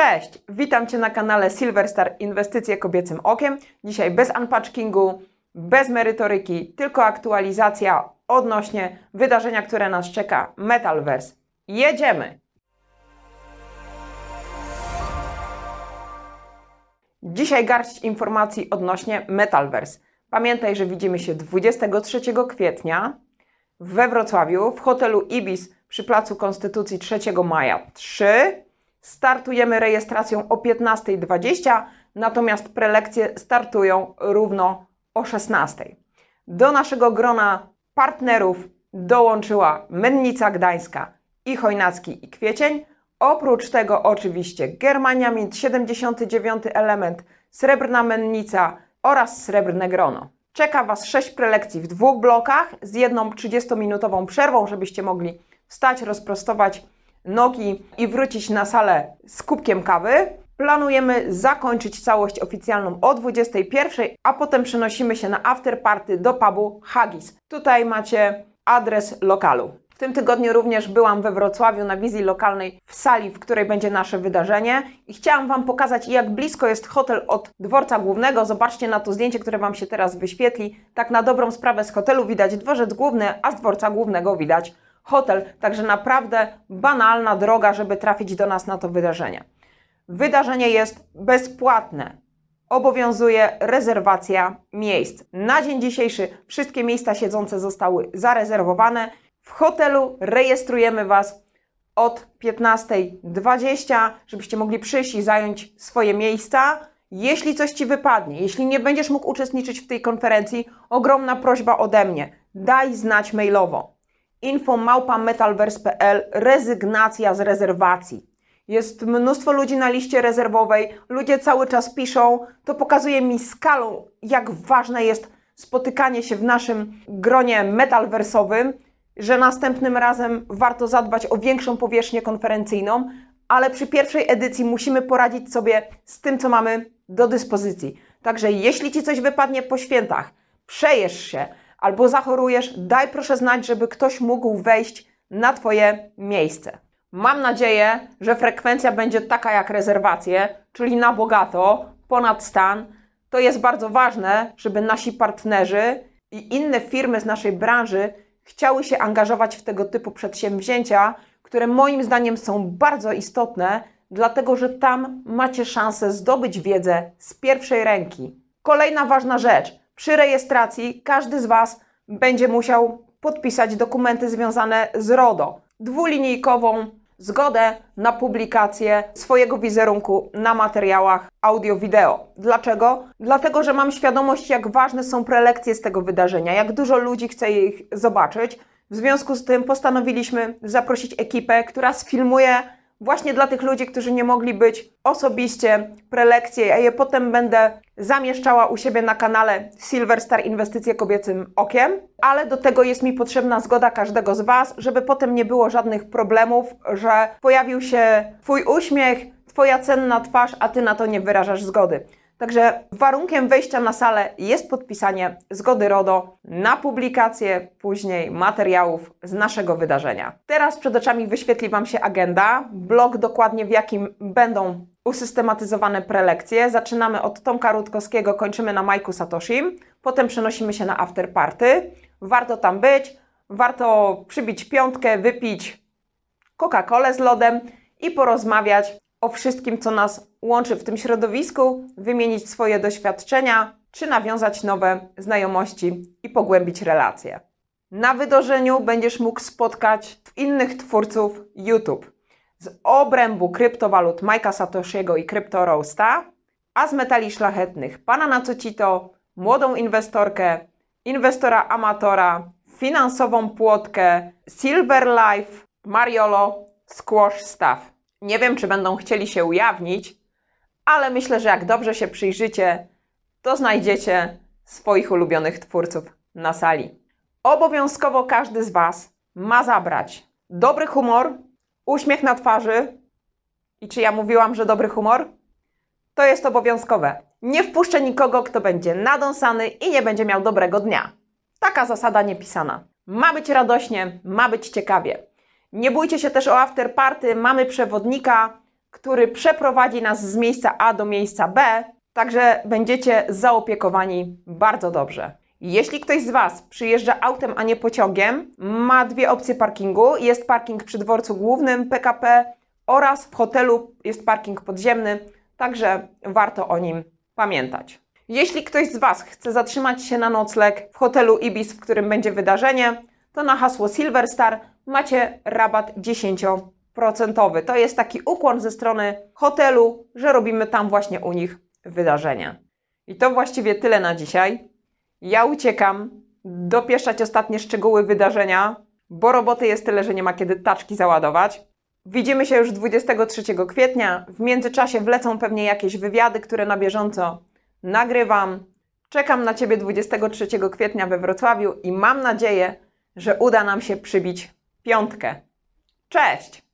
Cześć, witam Cię na kanale Silverstar Inwestycje Kobiecym Okiem. Dzisiaj bez unpatchingu, bez merytoryki, tylko aktualizacja odnośnie wydarzenia, które nas czeka, Metalverse. Jedziemy! Dzisiaj garść informacji odnośnie Metalverse. Pamiętaj, że widzimy się 23 kwietnia we Wrocławiu w hotelu Ibis przy Placu Konstytucji 3 maja 3. Startujemy rejestracją o 15.20, natomiast prelekcje startują równo o 16.00. Do naszego grona partnerów dołączyła Mennica Gdańska i Chojnacki i Kwiecień. Oprócz tego oczywiście Germania Mint 79 element, Srebrna Mennica oraz Srebrne Grono. Czeka Was 6 prelekcji w dwóch blokach z jedną 30-minutową przerwą, żebyście mogli wstać, rozprostować nogi i wrócić na salę z kubkiem kawy. Planujemy zakończyć całość oficjalną o 21, a potem przenosimy się na afterparty do pubu Haggis. Tutaj macie adres lokalu. W tym tygodniu również byłam we Wrocławiu na wizji lokalnej w sali, w której będzie nasze wydarzenie i chciałam Wam pokazać, jak blisko jest hotel od dworca głównego. Zobaczcie na to zdjęcie, które Wam się teraz wyświetli. Tak na dobrą sprawę z hotelu widać dworzec główny, a z dworca głównego widać hotel. Także naprawdę banalna droga, żeby trafić do nas na to wydarzenie. Wydarzenie jest bezpłatne. Obowiązuje rezerwacja miejsc. Na dzień dzisiejszy wszystkie miejsca siedzące zostały zarezerwowane. W hotelu rejestrujemy Was od 15.20, żebyście mogli przyjść i zająć swoje miejsca. Jeśli coś Ci wypadnie, jeśli nie będziesz mógł uczestniczyć w tej konferencji, ogromna prośba ode mnie. Daj znać mailowo infomałpa.metalverse.pl rezygnacja z rezerwacji. Jest mnóstwo ludzi na liście rezerwowej, ludzie cały czas piszą. To pokazuje mi skalą, jak ważne jest spotykanie się w naszym gronie metalversowym, że następnym razem warto zadbać o większą powierzchnię konferencyjną, ale przy pierwszej edycji musimy poradzić sobie z tym, co mamy do dyspozycji. Także jeśli Ci coś wypadnie po świętach, przejeżdż się, albo zachorujesz, daj proszę znać, żeby ktoś mógł wejść na Twoje miejsce. Mam nadzieję, że frekwencja będzie taka jak rezerwacje, czyli na bogato, ponad stan. To jest bardzo ważne, żeby nasi partnerzy i inne firmy z naszej branży chciały się angażować w tego typu przedsięwzięcia, które moim zdaniem są bardzo istotne, dlatego że tam macie szansę zdobyć wiedzę z pierwszej ręki. Kolejna ważna rzecz przy rejestracji każdy z Was będzie musiał podpisać dokumenty związane z RODO, dwulinijkową zgodę na publikację swojego wizerunku na materiałach audio-wideo. Dlaczego? Dlatego, że mam świadomość, jak ważne są prelekcje z tego wydarzenia, jak dużo ludzi chce ich zobaczyć. W związku z tym postanowiliśmy zaprosić ekipę, która sfilmuje właśnie dla tych ludzi, którzy nie mogli być osobiście prelekcje. Ja je potem będę zamieszczała u siebie na kanale Silverstar Inwestycje Kobiecym Okiem, ale do tego jest mi potrzebna zgoda każdego z Was, żeby potem nie było żadnych problemów, że pojawił się Twój uśmiech, Twoja cenna twarz, a Ty na to nie wyrażasz zgody. Także warunkiem wejścia na salę jest podpisanie zgody RODO na publikację później materiałów z naszego wydarzenia. Teraz przed oczami wyświetli Wam się agenda, blok dokładnie w jakim będą usystematyzowane prelekcje. Zaczynamy od Tomka Rutkowskiego, kończymy na Majku Satoshi, potem przenosimy się na afterparty. Warto tam być, warto przybić piątkę, wypić Coca-Colę z lodem i porozmawiać o wszystkim, co nas łączy w tym środowisku, wymienić swoje doświadczenia, czy nawiązać nowe znajomości i pogłębić relacje. Na wydarzeniu będziesz mógł spotkać innych twórców YouTube z obrębu kryptowalut Majka Satoshiego i CryptoRoasta, a z metali szlachetnych pana Nacocito, młodą inwestorkę, inwestora amatora, finansową płotkę, Silver Life, Mariolo, Squash Staff. Nie wiem, czy będą chcieli się ujawnić, ale myślę, że jak dobrze się przyjrzycie, to znajdziecie swoich ulubionych twórców na sali. Obowiązkowo każdy z Was ma zabrać dobry humor, uśmiech na twarzy. I czy ja mówiłam, że dobry humor? To jest obowiązkowe. Nie wpuszczę nikogo, kto będzie nadąsany i nie będzie miał dobrego dnia. Taka zasada niepisana. Ma być radośnie, ma być ciekawie. Nie bójcie się też o afterparty, mamy przewodnika, który przeprowadzi nas z miejsca A do miejsca B, także będziecie zaopiekowani bardzo dobrze. Jeśli ktoś z Was przyjeżdża autem, a nie pociągiem, ma dwie opcje parkingu. Jest parking przy dworcu głównym PKP oraz w hotelu jest parking podziemny, także warto o nim pamiętać. Jeśli ktoś z Was chce zatrzymać się na nocleg w hotelu Ibis, w którym będzie wydarzenie, to na hasło Silverstar macie rabat 10%. To jest taki ukłon ze strony hotelu, że robimy tam właśnie u nich wydarzenie. I to właściwie tyle na dzisiaj. Ja uciekam dopieszczać ostatnie szczegóły wydarzenia, bo roboty jest tyle, że nie ma kiedy taczki załadować. Widzimy się już 23 kwietnia. W międzyczasie wlecą pewnie jakieś wywiady, które na bieżąco nagrywam. Czekam na Ciebie 23 kwietnia we Wrocławiu i mam nadzieję, że uda nam się przybić piątkę. Cześć!